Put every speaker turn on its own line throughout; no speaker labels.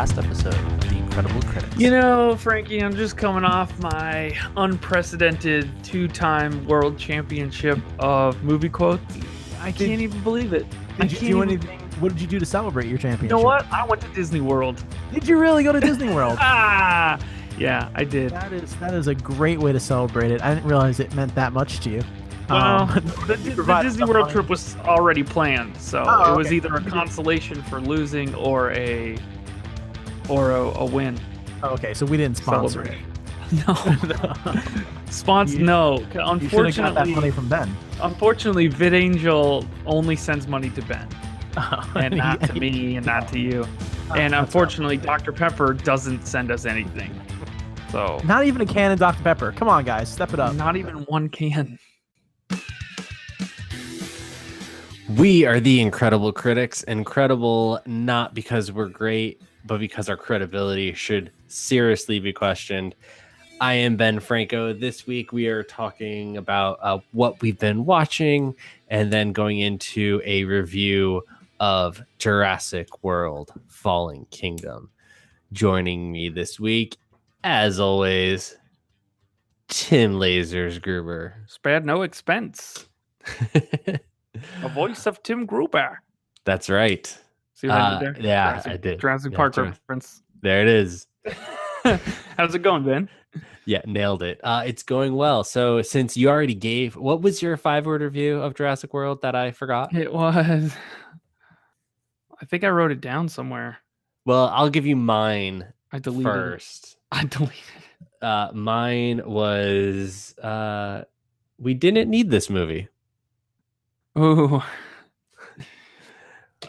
last episode of The Incredible Critics.
You know, Frankie, I'm just coming off my unprecedented two-time world championship of movie quotes. I can't even believe it. I
Did you
can't
do
even-
anything? What did you do to celebrate your championship?
You know what? I went to Disney World.
Did you really go to Disney World?
Ah, yeah, I did.
that is that is a great way to celebrate it. I didn't realize it meant that much to you.
Well,
Um,
the, the Disney World
money.
trip was already planned, so
Oh,
it was
okay.
either a consolation for losing or a or a, a win.
oh, okay, so we didn't sponsor it.
No, sponsor.
You-
No,
You should have got that money
unfortunately,
from Ben.
unfortunately, VidAngel only sends money to Ben and not to me and not to you. And unfortunately, Dr. Pepper doesn't send us anything. So
Not even a can of Dr. Pepper. Come on, guys, step it up.
not even one can.
We are the Incredible Critics. Incredible not because we're great, but because our credibility should seriously be questioned. I am Ben Franco. This week we are talking about uh, what we've been watching and then going into a review of Jurassic World Fallen Kingdom. Joining me this week, as always, Tim Lasers Gruber.
Spared no expense. A voice of Tim Gruber.
That's right.
See what I
Uh,
did there?
yeah,
Jurassic,
I did.
Jurassic
Yeah,
Park
Jura-
reference.
There it is.
How's it going, Ben?
Yeah, nailed it. Uh, it's going well. So, since you already gave, what was your five word review of Jurassic World that I forgot?
It was. I think I wrote it down somewhere.
Well, I'll give you mine
I deleted
first.
it. I deleted it.
Uh, mine was uh, we didn't need this movie.
Ooh.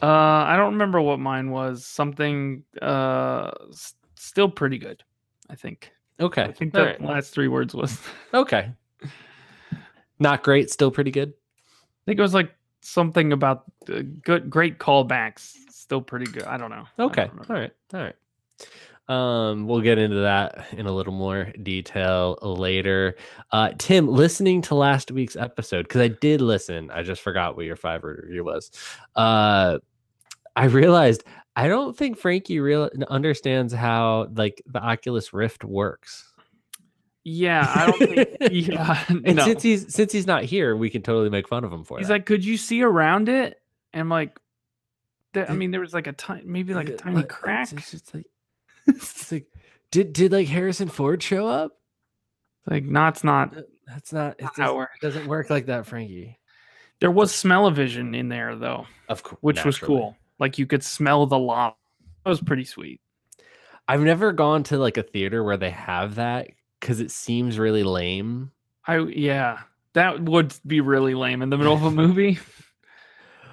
Uh, I don't remember what mine was. Something uh, s- still pretty good. I think.
Okay.
I think the
right.
last three words was.
Okay. Not great. Still pretty good.
I think it was like something about the good, great callbacks. Still pretty good. I don't know. I don't
Okay. All right. All right. Um, we'll get into that in a little more detail later. Uh, Tim, listening to last week's episode because I did listen, I just forgot what your five review was. Uh, I realized I don't think Frankie real understands how like the Oculus Rift works.
Yeah, I don't think. yeah,
And
no.
since he's since he's not here, we can totally make fun of him for it.
He's
that.
like, could you see around it? And I'm like, I mean, there was like a tiny, maybe like a tiny crack.
It's like, it's like did did like Harrison Ford show up?
Like, no, it's not.
Th- That's not. It
Not
doesn't,
works.
it doesn't work like that, Frankie.
There was smell-o-vision in there though,
Of course,
which was cool. Like you could smell the lava. That was pretty sweet.
I've never gone to like a theater where they have that because it seems really lame.
I yeah, that would be really lame in the middle of a movie,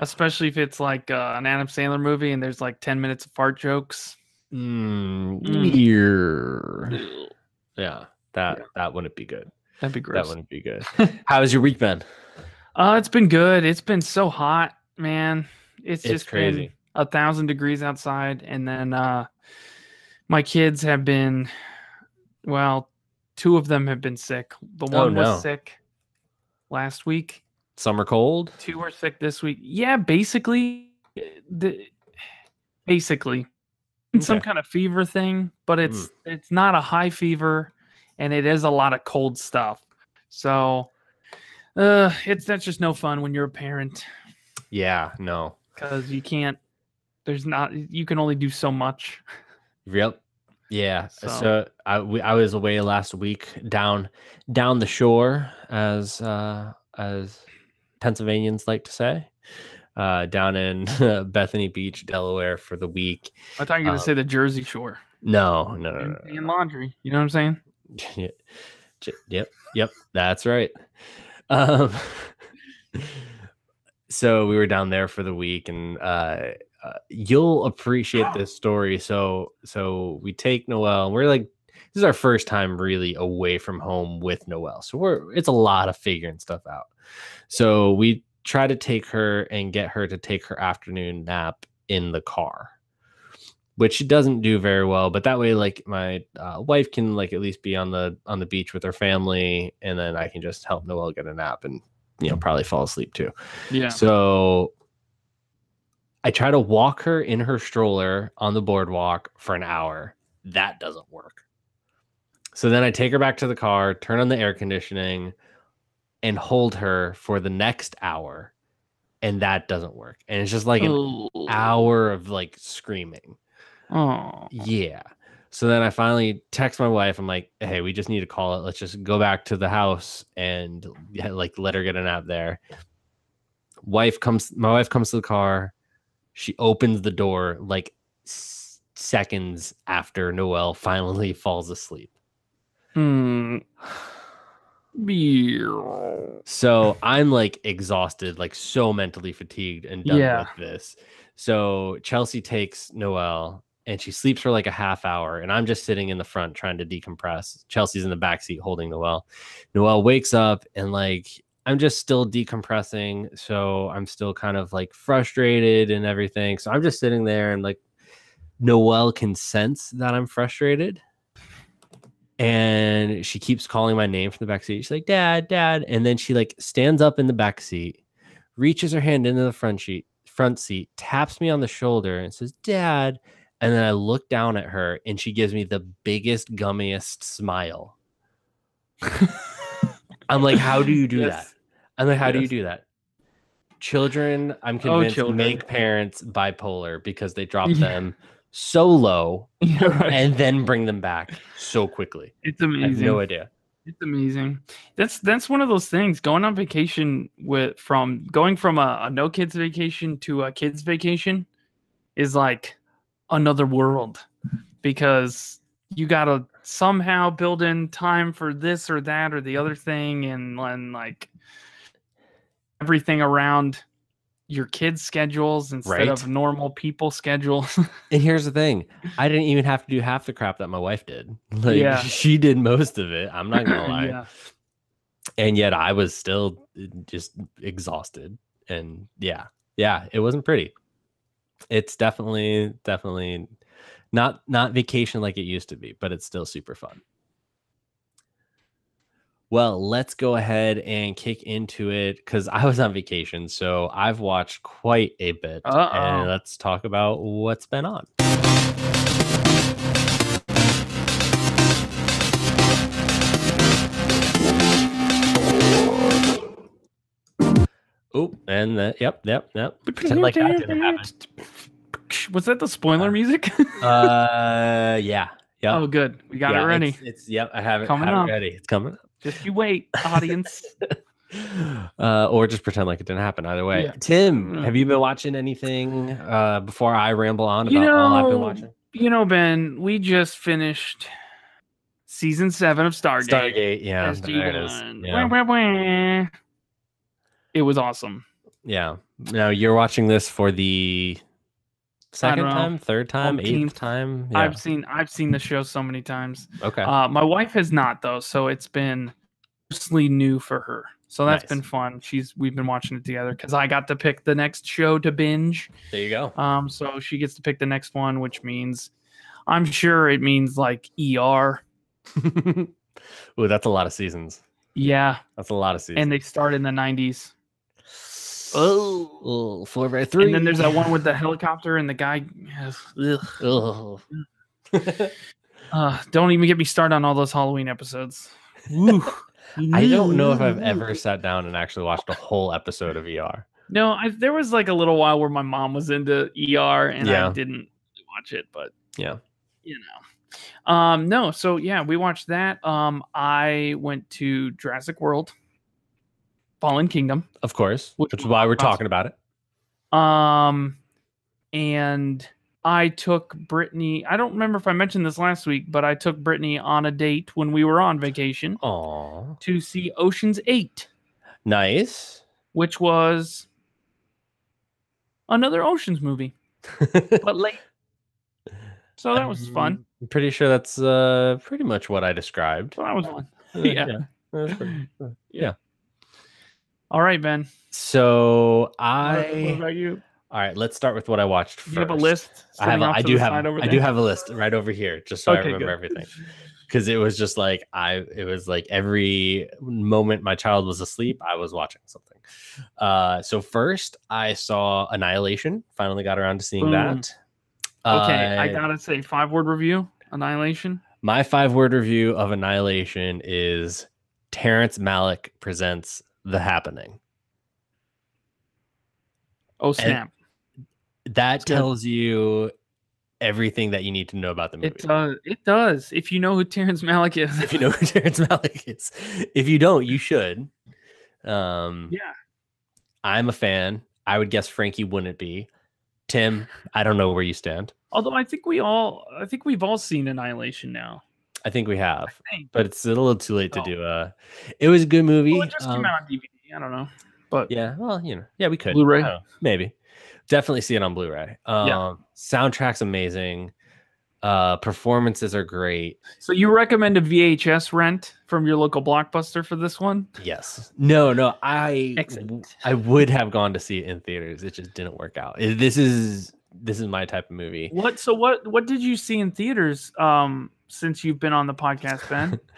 especially if it's like uh, an Adam Sandler movie and there's like ten minutes of fart jokes.
Mm,
Mm.
yeah. that
Yeah.
that wouldn't be good.
That'd be
great.
That
wouldn't be good. How has your week been?
Uh, it's been good. It's been so hot, man. It's,
It's
just
crazy.
a thousand degrees outside, and then uh, my kids have been, well, two of them have been sick. The
Oh,
one
no.
was sick last week.
Summer cold?
Two were sick this week. Yeah, basically, the basically it's some kind of fever thing, but it's
Mm.
it's not a high fever, and it is a lot of cold stuff. So, uh, it's that's just no fun when you're a parent
Yeah, no.
because you can't. There's not. You can only do so much.
Yep. Yeah. So,
So-
I we, I was away last week down down the shore as uh as Pennsylvanians like to say. Uh down in Bethany Beach, Delaware for the week.
I thought you were
Uh,
gonna say the Jersey Shore
No, no, no, no,
and laundry. You know what I'm saying?
Yep, yep, that's right. Um, so we were down there for the week, and uh, uh, you'll appreciate this story. So, so we take Noel, and we're like, this is our first time really away from home with Noel. So we're it's a lot of figuring stuff out. So we try to take her and get her to take her afternoon nap in the car which she doesn't do very well but that way like my uh, wife can like at least be on the on the beach with her family and then i can just help noel get a nap and you know probably fall asleep too
Yeah.
so I try to walk her in her stroller on the boardwalk for an hour. That doesn't work. So then I take her back to the car, turn on the air conditioning, and hold her for the next hour. And that doesn't work. And it's just like an
Oh.
hour of like screaming.
Oh.
Yeah. So then I finally text my wife. I'm like, hey, we just need to call it. Let's just go back to the house and like let her get a nap there. Wife comes, my wife comes to the car. She opens the door like s- seconds after Noel finally falls asleep.
Hmm.
So I'm like exhausted, like so mentally fatigued and done
Yeah.
with this. So Chelsea takes Noelle and she sleeps for like a half hour, and I'm just sitting in the front trying to decompress. Chelsea's in the back seat holding Noelle. Noelle wakes up and like I'm just still decompressing, so I'm still kind of like frustrated and everything. So I'm just sitting there and like Noelle can sense that I'm frustrated. And she keeps calling my name from the back seat. She's like, Dad, Dad. And then she like stands up in the back seat, reaches her hand into the front seat, front seat, taps me on the shoulder, and says, Dad. And then I look down at her and she gives me the biggest, gummiest smile. I'm like, how do you do
Yes.
that? I'm like, how do you do that? Children, I'm
Oh,
convinced,
children.
make parents bipolar because they drop them so low
Yeah, right.
and then bring them back so quickly.
it's
I have
amazing.
no idea.
It's amazing. That's that's one of those things. Going on vacation with from going from a, a no kids vacation to a kids vacation is like another world because you gotta somehow build in time for this or that or the other thing and, and like everything around your kids' schedules instead
Right.
of normal people schedules.
And here's the thing I didn't even have to do half the crap that my wife did. Like,
Yeah.
she did most of it. I'm not going to lie.
yeah.
And yet I was still uh, just exhausted. And yeah, yeah, it wasn't pretty. It's definitely, definitely not not vacation like it used to be, but it's still super fun. Well, let's go ahead and kick into it because I was on vacation, so I've watched quite a bit.
Uh-oh.
And let's talk about what's been on. Oh, and that, yep, yep, yep. Pretend like that didn't happen.
Was that the spoiler
Uh,
music?
Uh, yeah, yeah.
oh, good. We got
yeah,
it ready.
It's, it's yep. I have it,
Coming
have it ready. It's coming. up.
Just you wait, audience.
uh, or just pretend like it didn't happen. Either way,
Yeah.
Tim,
Mm.
have you been watching anything uh, before I ramble on about
You
all I've been
know,
watching?
you know, Ben, we just finished season seven of Stargate.
Stargate, yeah, there it is. Yeah.
Wah, wah, wah. It was awesome.
yeah. Now you're watching this for the second time, third time,
umpteenth.
eighth time. Yeah.
I've seen I've seen the show so many times.
okay.
Uh, my wife has not though, so it's been mostly new for her. So that's
Nice.
been fun. She's we've been watching it together because I got to pick the next show to binge.
there you go.
Um, so she gets to pick the next one, which means I'm sure it means like ER.
Ooh, that's a lot of seasons.
Yeah,
That's a lot of seasons.
and they start in the 90s.
Oh, four by three.
And then there's that one with the helicopter and the guy. Ugh.
Oh.
Uh, don't even get me started on all those Halloween episodes.
I don't know if I've ever sat down and actually watched a whole episode of ER.
No, I, there was like a little while where my mom was into ER and
Yeah.
I didn't watch it, but
Yeah.
you know. Um, no, so yeah, we watched that. Um, I went to Jurassic World, Fallen Kingdom.
Of course,
Which
which is why we're
awesome.
talking about it.
Um, and I took Brittany. I don't remember if I mentioned this last week, but I took Brittany on a date when we were on vacation
Aw.
to see Ocean's Eight,
Nice.
which was another Ocean's movie, but late. So that was fun.
I'm pretty sure that's uh, pretty much what I described.
So that was fun.
Uh,
Yeah.
uh, yeah.
All right, Ben.
So I.
what about you?
All right, let's start with what I watched first.
You have a list.
I have. A, I do have. I do have a list right over here, just so I remember
good.
everything. because it was just like I it was like every moment my child was asleep, I was watching something. Uh so first I saw Annihilation, finally got around to seeing
Boom.
that.
Okay, I
Uh,
gotta say, five word review, Annihilation.
my five word review of Annihilation is Terrence Malick presents The Happening.
Oh snap!
That tells you everything that you need to know about the movie.
It does. It does. If you know who Terrence Malick is.
if you know who Terrence Malick is. If you don't, you should. Um,
yeah.
I'm a fan. I would guess Frankie wouldn't be. Tim, I don't know where you stand.
Although I think we all, I think we've all seen Annihilation now.
I think we have,
think.
but it's a little too late to
Oh.
do a. It was a good movie.
Well, it just came
um,
out on DVD. I don't know, but
Yeah, well, you know, yeah, we could.
Blu-ray?
Know, maybe. Definitely see it on Blu-ray. Um, soundtrack's amazing. Uh, performances are great.
so you recommend a VHS rent from your local blockbuster for this one?
Yes. No, no, I
Excellent.
I would have gone to see it in theaters. It just didn't work out. This is this is my type of movie.
What? So what? What did you see in theaters? Um, since you've been on the podcast, Ben.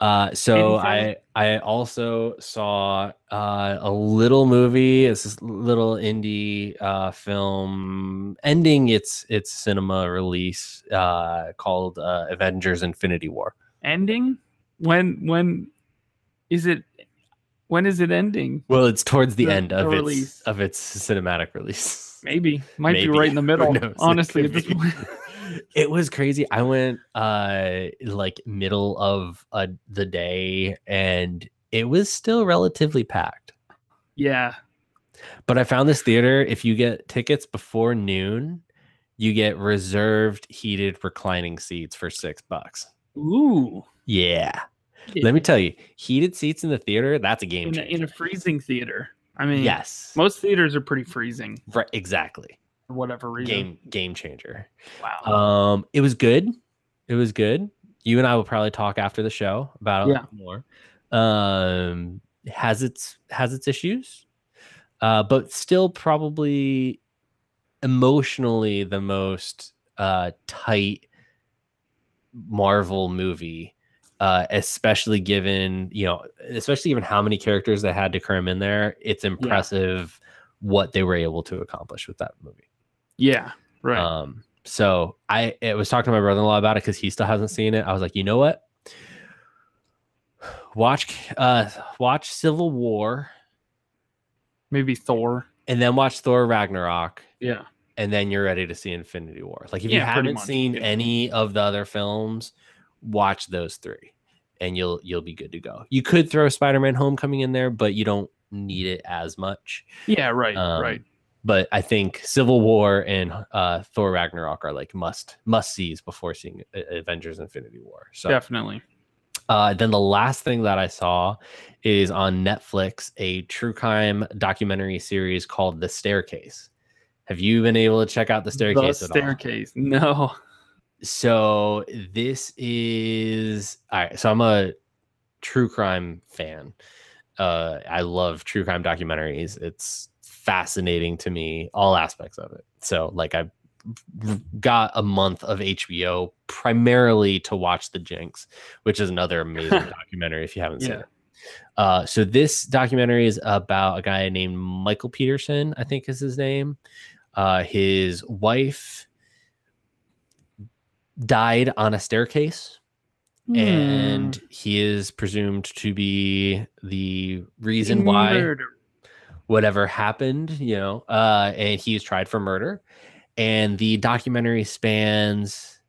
Uh, so
Anything?
I I also saw uh, a little movie. It's this little indie uh, film ending its its cinema release uh, called uh, Avengers: Infinity War.
ending? When? When? Is it? When is it ending?
Well, it's towards the,
The-
end
the
of its
release.
of its cinematic release.
Maybe. Might
Maybe.
be right in the middle. Honestly, at this point.
it was crazy. I went uh like middle of uh, the day and it was still relatively packed.
yeah.
But I found this theater if you get tickets before noon, you get reserved heated reclining seats for 6 bucks.
Ooh.
Yeah. Let me tell you, heated seats in the theater, that's a game
in in a freezing theater. I mean,
yes.
most theaters are pretty freezing
Right, exactly.
Whatever reason.
Game game changer.
Wow.
Um, it was good. It was good. You and I will probably talk after the show about
Yeah.
it more. Um, has its has its issues, uh, but still probably emotionally the most uh, tight Marvel movie. Uh, especially given you know, especially given how many characters they had to cram in there, it's impressive what they were able to accomplish with that movie.
Yeah. Right.
Um, so I it was talking to my brother-in-law about it because he still hasn't seen it. I was like, you know what? Watch uh watch Civil War
Maybe Thor.
and then watch Thor Ragnarok,
Yeah.
and then you're ready to see Infinity War. Like if
Yeah,
you haven't
much,
seen
yeah.
any of the other films, watch those three and you'll you'll be good to go. You could throw Spider-Man Homecoming in there, but you don't need it as much.
Yeah. Right.
Um,
right.
But I think Civil War and uh, Thor Ragnarok are like must must sees before seeing Avengers: Infinity War. So
Definitely.
uh, then the last thing that I saw is on Netflix a true crime documentary series called The Staircase. Have you been able to check out The Staircase
the
at all?
staircase. No.
So this is all right. So I'm a true crime fan. Uh, I love true crime documentaries. It's fascinating to me, all aspects of it. So like I got a month of HBO primarily to watch The Jinx, which is another amazing documentary if you haven't seen it. Uh, so this documentary is about a guy named Michael Peterson, I think is his name. Uh, his wife died on a staircase
Hmm.
and he is presumed to be the reason why
Murder.
Whatever happened you know uh and he tried for murder. And the documentary spans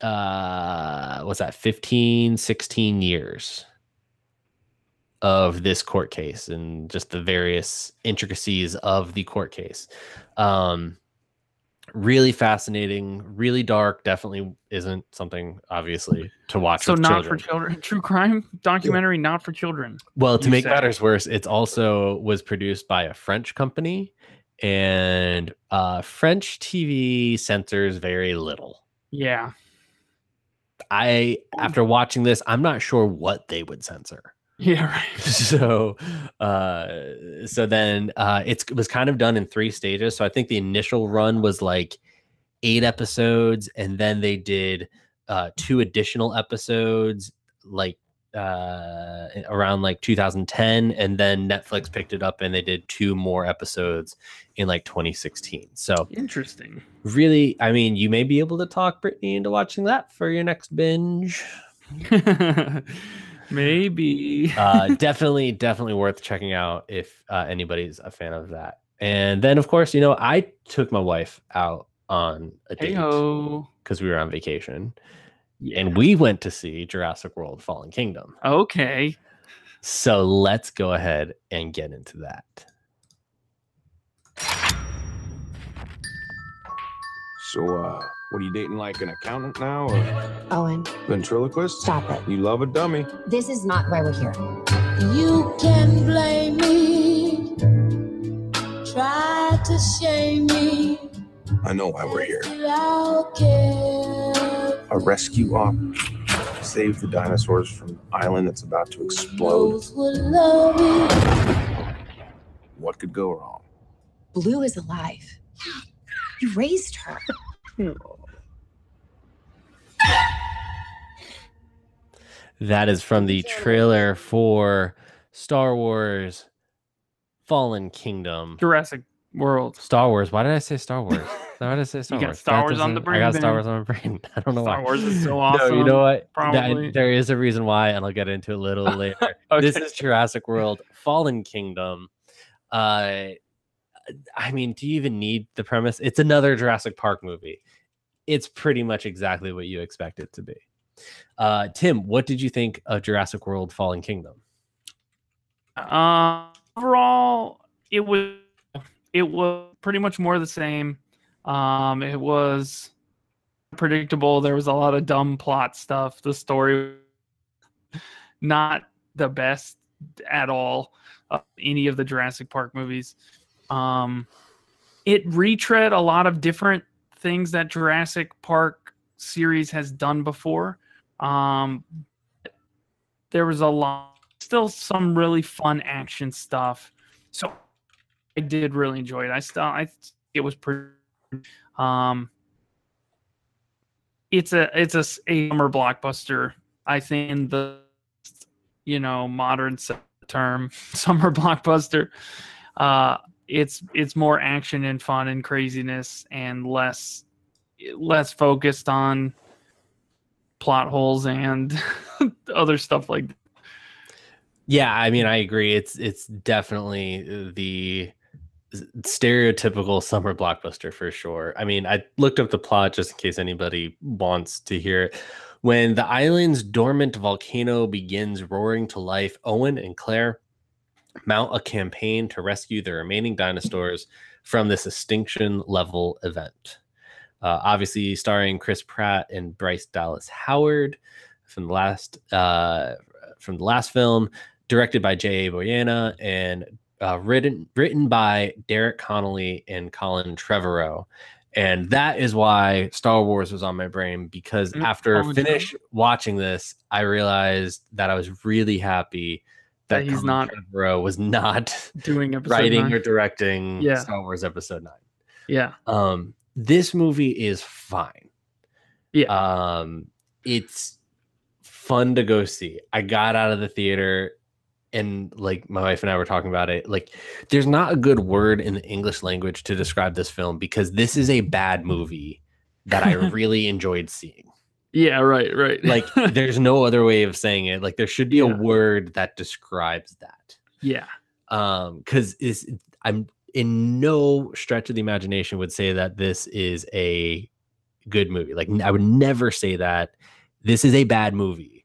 uh what's that 15 16 years of this court case and just the various intricacies of the court case. Um really fascinating really dark definitely isn't something obviously to watch
So not
children.
for children. True crime documentary, not for children.
Well, to make
say.
matters worse, it's also was produced by a French company, and uh, French TV censors very little.
Yeah.
I, after watching this, I'm not sure what they would censor.
Yeah. Right.
so, uh, so then uh, it's, it was kind of done in three stages. So I think the initial run was like eight episodes, and then they did uh, two additional episodes like uh, around like 2010, and then Netflix picked it up and they did two more episodes in like 2016. So
Interesting.
really, I mean, you may be able to talk Brittany into watching that for your next binge.
Maybe.
uh, definitely, definitely worth checking out if uh, anybody's a fan of that. And then, of course, you know, I took my wife out on a
hey
date because we were on vacation,
Yeah.
and we went to see Jurassic World: Fallen Kingdom.
okay.
So let's go ahead and get into that.
So, uh, what are you dating like an accountant now or
Owen,
ventriloquist?
stop it.
You love a dummy.
This is not why we're here.
You can blame me, try to shame me,
I know why we're here.
but I'll care.
A rescue op. Save the dinosaurs from an island that's about to explode.
Those who love me.
What could go wrong?
Blue is alive. You raised her.
That is from the trailer for Star Wars: Fallen Kingdom.
Jurassic World.
Star Wars. Why did I say Star Wars? Why did I say Star
got
Wars?
Star
That
Wars on the
doesn't- I got Star. Wars on my brain. I don't know
Star
why.
Star Wars is so awesome.
No, you know what? That- there is a reason why, and I'll get into it a little later. This is Jurassic World: Fallen Kingdom. Uh, I mean, do you even need the premise? It's another Jurassic Park movie. It's pretty much exactly what you expect it to be. Uh, Tim, what did you think of Jurassic World: Fallen Kingdom?
Uh, overall, it was it was pretty much more the same. Um, it was predictable. There was a lot of dumb plot stuff. The story not the best at all. Of any of the Jurassic Park movies. Um, it retread a lot of different things that Jurassic Park series has done before. Um, there was a lot, still some really fun action stuff. So I did really enjoy it. I still, I it was pretty. Um, it's a it's a summer blockbuster. I think in the you know modern term summer blockbuster. Uh, it's it's more action and fun and craziness and less less focused on plot holes and other stuff like that.
Yeah, I mean, I agree. It's it's definitely the stereotypical summer blockbuster for sure. I mean, I looked up the plot just in case anybody wants to hear it. When the island's dormant volcano begins roaring to life, Owen and Claire mount a campaign to rescue the remaining dinosaurs from this extinction level event. Uh, obviously, starring Chris Pratt and Bryce Dallas Howard from the last uh, from the last film directed by J.A. Bayona and uh, written written by Derek Connolly and Colin Trevorrow. And that is why Star Wars was on my brain because
Mm,
after
Colin
finish watching this, I realized that I was really happy that,
That he's
Colin
not
Trevorrow was not
Doing
writing
nine.
or directing
Yeah.
Star Wars Episode Nine.
yeah,
Um, this movie is fine.
Yeah.
Um, it's fun to go see. I got out of the theater and like my wife and I were talking about it. Like, there's not a good word in the English language to describe this film because this is a bad movie that I really enjoyed seeing.
yeah, right, right.
Like, there's no other way of saying it. Like, there should be
Yeah.
a word that describes that
yeah,
um because is i'm in no stretch of the imagination would say that this is a good movie. Like I would never say that this is a bad movie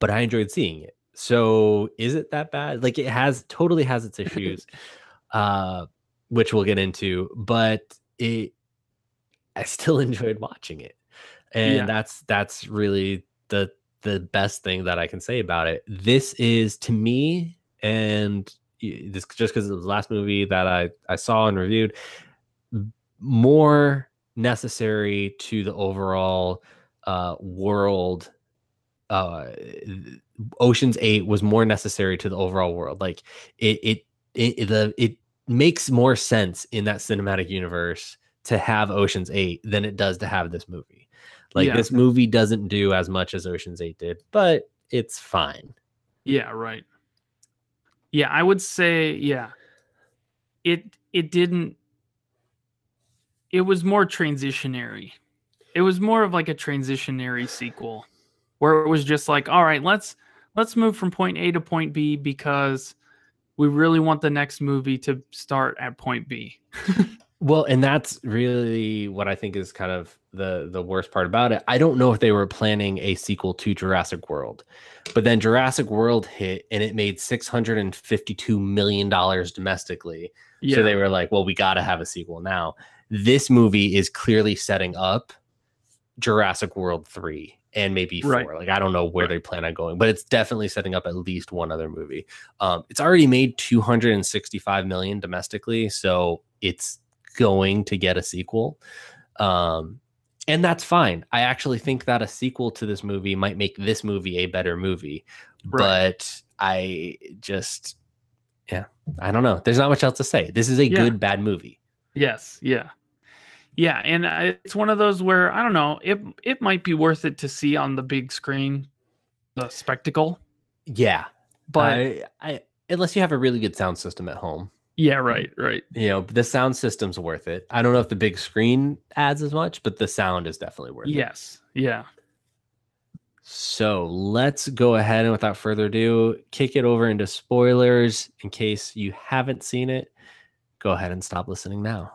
but i enjoyed seeing it. So is it that bad? Like it has totally has its issues uh which we'll get into but it i still enjoyed watching it. And
Yeah.
that's that's really the the best thing that i can say about it. This is to me and this just because it was the last movie that i i saw and reviewed more necessary to the overall uh world uh oceans 8 was more necessary to the overall world like it it it, the it makes more sense in that cinematic universe to have Ocean's 8 than it does to have this movie. Like
Yeah.
this movie doesn't do as much as Ocean's 8 did, but it's fine.
Yeah, right. Yeah, I would say yeah. It it didn't it was more transitionary. It was more of like a transitionary sequel where it was just like, all right, let's let's move from point A to point B because we really want the next movie to start at point B.
Well, and that's really what I think is kind of the the worst part about it. I don't know if they were planning a sequel to Jurassic World, but then Jurassic World hit and it made six hundred and fifty two million dollars domestically.
Yeah.
So they were like, "Well, we got to have a sequel now." This movie is clearly setting up Jurassic World three and maybe four.
Right.
Like I don't know where they plan on going, but it's definitely setting up at least one other movie. Um, it's already made two hundred and sixty five million domestically, so it's going to get a sequel. Um, and that's fine. I actually think that a sequel to this movie might make this movie a better movie.
Right.
But I just, yeah, I don't know. There's not much else to say. This is a
Yeah.
good bad movie.
Yes, yeah. Yeah, and it's one of those where I don't know, it it might be worth it to see on the big screen the spectacle,
Yeah,
but
I, I unless you have a really good sound system at home,
yeah, right, right.
you know, the sound system's worth it. I don't know if the big screen adds as much, but the sound is definitely worth it.
Yes. Yeah.
So let's go ahead and without further ado, kick it over into spoilers in case you haven't seen it. Go ahead and stop listening now.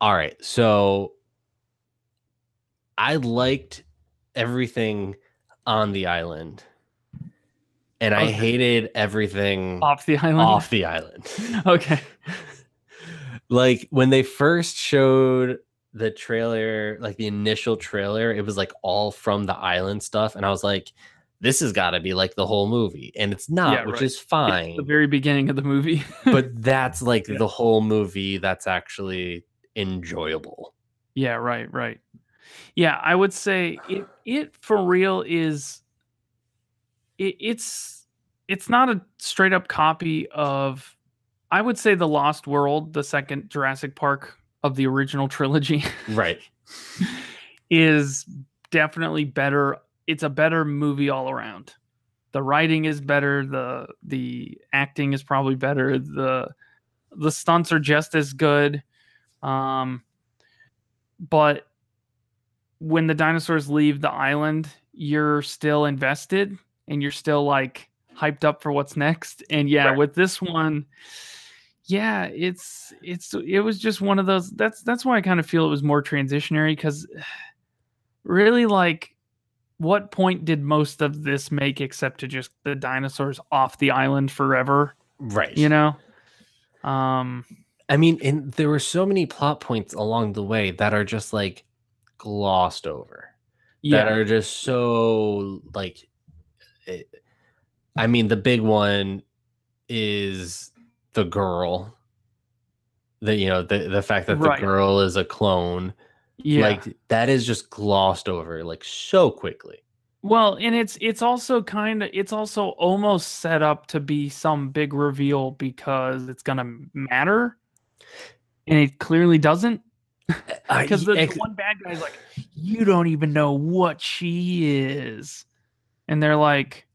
All right. So I liked everything on the island. And I hated everything
Off the island.
off the island.
Okay.
like when they first showed the trailer, like the initial trailer, it was like all from the island stuff. And I was like, this has got to be like the whole movie. And it's not,
Yeah,
which
right.
is
It's
fine.
the very beginning of the movie.
but that's like
Yeah.
the whole movie that's actually enjoyable.
yeah, right, right. Yeah, I would say it it for real is it, it's it's not a straight up copy of I would say The Lost World, the second Jurassic Park of the original trilogy.
Right.
is definitely better. It's a better movie all around. The writing is better. the The acting is probably better. the The stunts are just as good. Um, but when the dinosaurs leave the island, you're still invested and you're still like hyped up for what's next. And yeah,
Right.
with this one, yeah, it's it's it was just one of those. That's that's why I kind of feel it was more transitionary because really, like, what point did most of this make except to just the dinosaurs off the island forever?
Right.
You know, um,
I mean, and there were so many plot points along the way that are just like glossed over.
yeah,
that are just so like it, i mean the big one is the girl the you know the the fact that
Right.
the girl is a clone
yeah.
like that is just glossed over like so quickly
Well, and it's it's also kind of it's also almost set up to be some big reveal because it's gonna matter, and it clearly doesn't.
Uh,
Because the, the one bad guy's like, "You don't even know what she is," and they're like,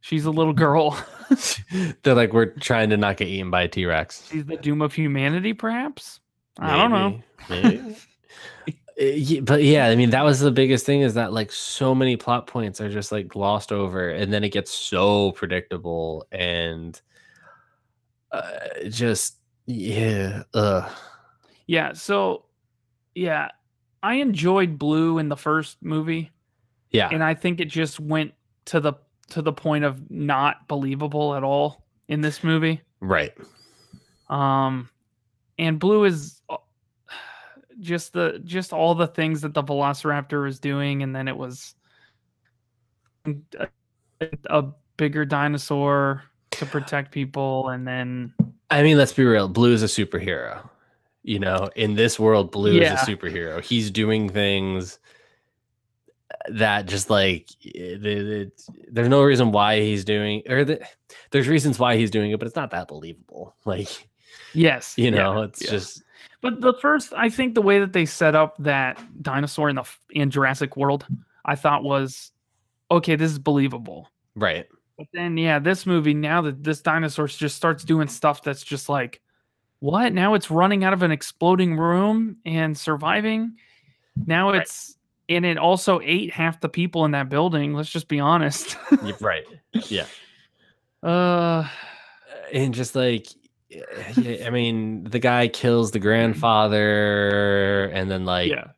"She's a little girl.
they're like we're trying to not get eaten by a t-rex
She's the doom of humanity, perhaps." I don't know.
Maybe, maybe. Uh, but yeah, I mean that was the biggest thing is that like so many plot points are just like glossed over, and then it gets so predictable and uh, just yeah, uh,
Yeah. So, yeah, I enjoyed Blue in the first movie.
yeah,
and I think it just went to the to the point of not believable at all in this movie.
right,
Um, and Blue is uh, just the just all the things that the Velociraptor was doing, and then it was a, a bigger dinosaur to protect people, and then
I mean, let's be real. Blue is a superhero. You know, in this world, Blue
Yeah.
is a superhero. He's doing things uh, that just like it, it, it- there's no reason why he's doing or the, there's reasons why he's doing it, but it's not that believable. Like
Yes.
you
yeah,
know, it's
yeah.
just
But the first, I think the way that they set up that dinosaur in the in Jurassic World, I thought was okay. This is believable.
right.
But then, yeah, this movie now that this dinosaur just starts doing stuff that's just like, what? Now it's running out of an exploding room and surviving. Now
Right.
it's and it also ate half the people in that building. Let's just be honest.
right. Yeah.
uh,
and just like yeah, I mean, the guy kills the grandfather, and then like
yeah,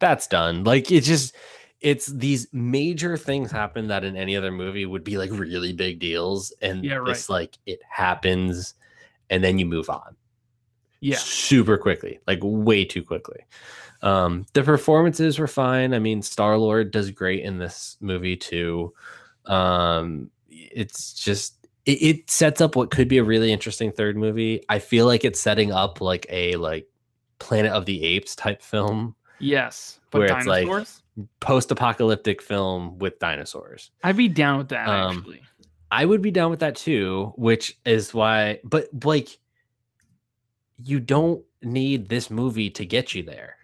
that's done. Like it just it's these major things happen that in any other movie would be like really big deals, and
Yeah,
this like it happens, and then you move on.
Yeah,
super quickly, like way too quickly. Um, the performances were fine. I mean, Star Lord does great in this movie too. Um, it's just it, it sets up what could be a really interesting third movie. I feel like it's setting up like a like Planet of the Apes type film,
yes. But
Where it's like- post-apocalyptic film with dinosaurs.
I'd be down with that
Um,
actually.
I would be down with that too, which is why, but like, you don't need this movie to get you there.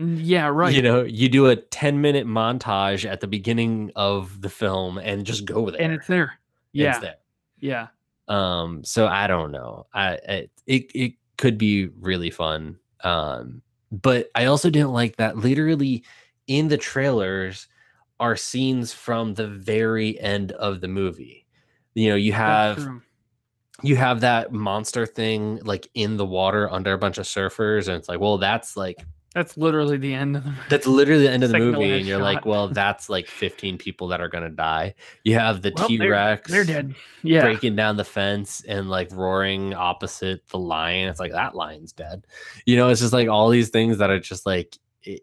Mm, Yeah, right.
You know, you do a 10 minute montage at the beginning of the film and just go there.
and it's there. Yeah,
It's there.
yeah.
Um, so I don't know. I, I it it could be really fun. Um, but I also didn't like that literally in the trailers are scenes from the very end of the movie. You know, you have. You have that monster thing like in the water under a bunch of surfers, and it's like, well, that's like
That's literally the end of the
that's literally the end of the movie, and you're like, well, that's like 15 people that are gonna die. You have the
Well, they're-
T Rex
They're dead. Yeah.
breaking down the fence and like roaring opposite the lion. It's like that lion's dead. You know, it's just like all these things that are just like it,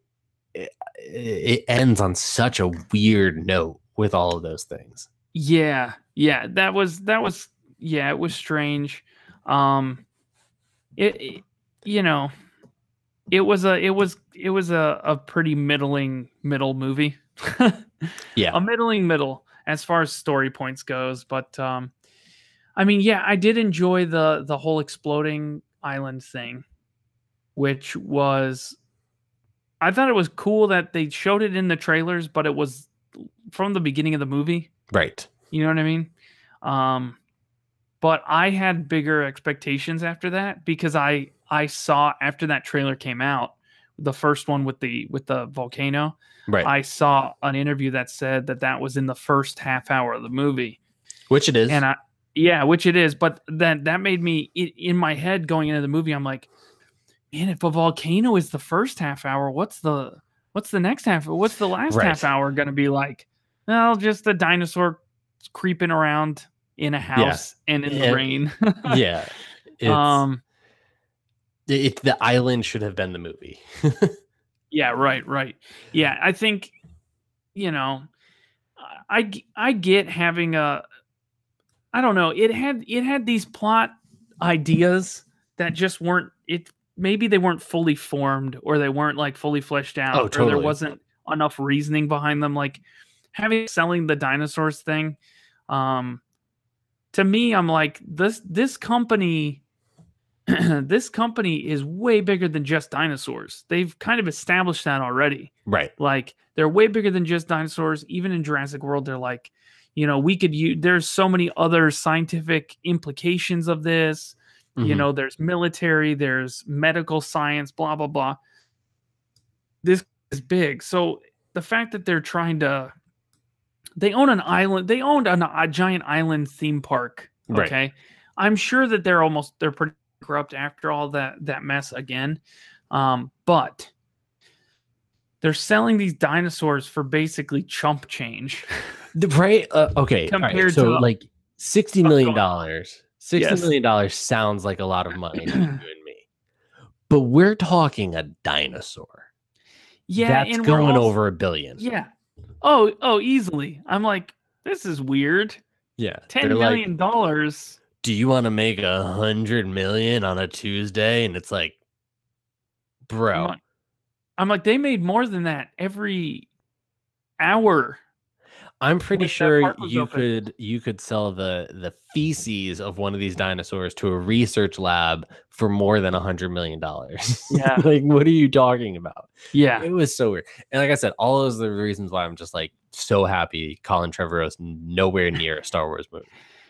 it, it ends on such a weird note with all of those things.
Yeah, yeah, that was that was yeah, it was strange. Um it, it- you know, it was a it was it was a, a pretty middling middle movie.
Yeah.
A middling middle as far as story points goes, but um I mean, yeah, I did enjoy the the whole exploding island thing, which was I thought it was cool that they showed it in the trailers, but it was from the beginning of the movie.
Right.
You know what I mean? Um, but I had bigger expectations after that because I I saw after that trailer came out, the first one with the with the volcano.
Right.
I saw an interview that said that that was in the first half hour of the movie,
Which it is.
and I yeah, which it is. But then that made me in my head going into the movie. I'm like, man, if a volcano is the first half hour, what's the what's the next half? What's the last
Right.
half hour going to be like? Well, just the dinosaur creeping around in a house and in
Yeah.
the rain.
yeah. It's,
um.
it, the island should have been the movie.
Yeah. Right. Right. Yeah. I think, you know, I I get having a. I don't know. It had it had these plot ideas that just weren't it. Maybe they weren't fully formed, or they weren't like fully fleshed out,
Oh,
or there wasn't enough reasoning behind them. Like having selling the dinosaurs thing. Um, to me, I'm like this. This company this company is way bigger than just dinosaurs. They've kind of established that already.
right.
Like they're way bigger than just dinosaurs. Even in Jurassic World, they're like, you know, we could use. There's so many other scientific implications of this. You
Mhm.
know, there's military, there's medical science, blah blah blah. This is big. So the fact that they're trying to, they own an island. They owned an, a giant island theme park.
Right.
Okay, I'm sure that they're almost they're pretty corrupt after all that that mess again. Um, but they're selling these dinosaurs for basically chump change.
The- right. Uh, okay. all right,
Compared
so
to
like sixty
what's
million dollars. Sixty
Yes.
million dollars sounds like a lot of money to you and me, but we're talking a dinosaur.
yeah,
that's going
also-
over a billion.
Yeah. Oh, oh, easily. I'm like, this is weird.
yeah.
Ten
They're like,
million dollars.
do you want to make a hundred million on a Tuesday? And it's like,
I'm
bro,
like, I'm like, they made more than that every hour.
I'm pretty sure you
open.
could you could sell the the feces of one of these dinosaurs to a research lab for more than a hundred million dollars.
Yeah.
like what are you talking about?
Yeah.
It was so weird. And like I said, all those are the reasons why I'm just like so happy Colin Trevorrow's nowhere near a Star Wars movie.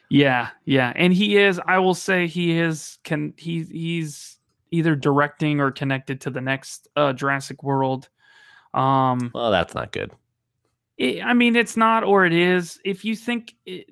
Yeah, yeah, and he is. I will say he is. Can he? He's either directing or connected to the next uh, Jurassic World. Um,
Well, that's not good.
I mean, it's not or it is. If you think, it,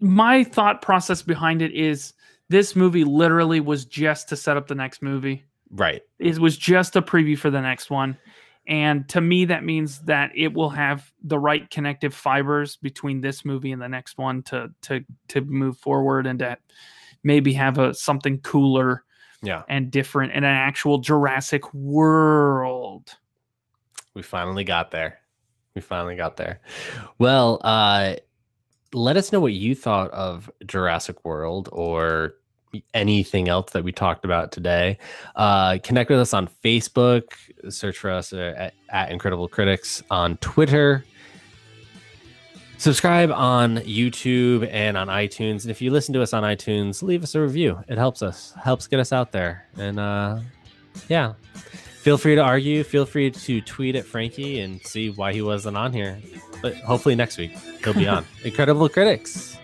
my thought process behind it is this movie literally was just to set up the next movie.
Right.
It was just a preview for the next one. And to me, that means that it will have the right connective fibers between this movie and the next one to to to move forward and to maybe have a something cooler
Yeah.
and different and an actual Jurassic World.
We finally got there. We finally got there. Well, uh let us know what you thought of Jurassic World or anything else that we talked about today. Uh connect with us on Facebook, search for us uh, at, at Incredible Critics on Twitter. Subscribe on YouTube and on iTunes. And if you listen to us on iTunes, leave us a review. It helps us, helps get us out there. And uh yeah, feel free to argue. Feel free to tweet at Frankie and see why he wasn't on here. But hopefully next week he'll be on. Incredible Critics.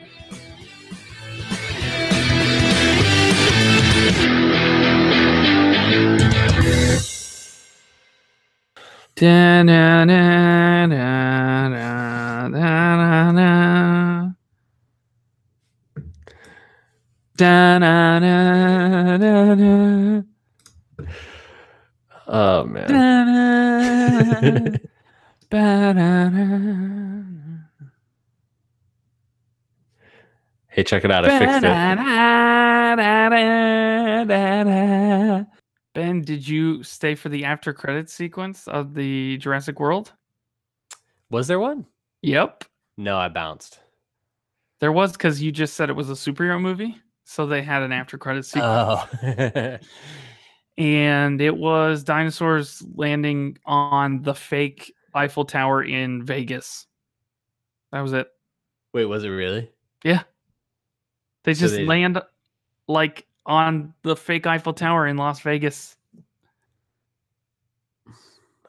Da-na-na-na-na-na. Da-na-na-na-na.
Oh man. Hey, check it out. I fixed it.
Ben, did you stay for the after credits sequence of the Jurassic World?
Was there one?
Yep.
No, I bounced.
There was because you just said it was a superhero movie. So they had an after credits sequence.
Oh.
and it was dinosaurs landing on the fake Eiffel Tower in Vegas. That was it.
Wait, was it really? Yeah.
They
So
just
they-
land like on the fake Eiffel Tower in Las Vegas.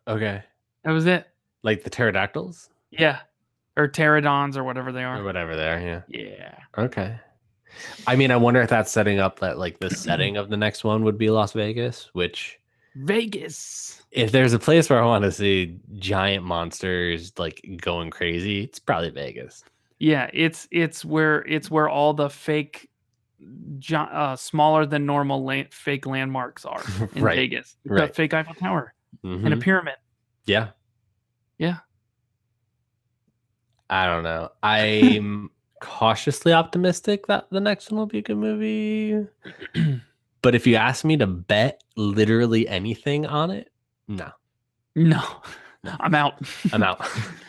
Okay.
That was it.
Like the pterodactyls
Yeah. Or pterodons or whatever they are.
or whatever they are. Yeah.
Yeah.
Okay. I mean, I wonder if that's setting up that like the setting of the next one would be Las Vegas, which
Vegas.
if there's a place where I want to see giant monsters like going crazy, it's probably Vegas.
Yeah, it's it's where it's where all the fake uh, smaller than normal la- fake landmarks are in
Right,
Vegas. The
right.
fake Eiffel Tower and a
Mhm.
pyramid.
Yeah.
Yeah.
I don't know. I'm cautiously optimistic that the next one will be a good movie. but if you ask me to bet literally anything on it, no,
No, I'm out.
I'm out.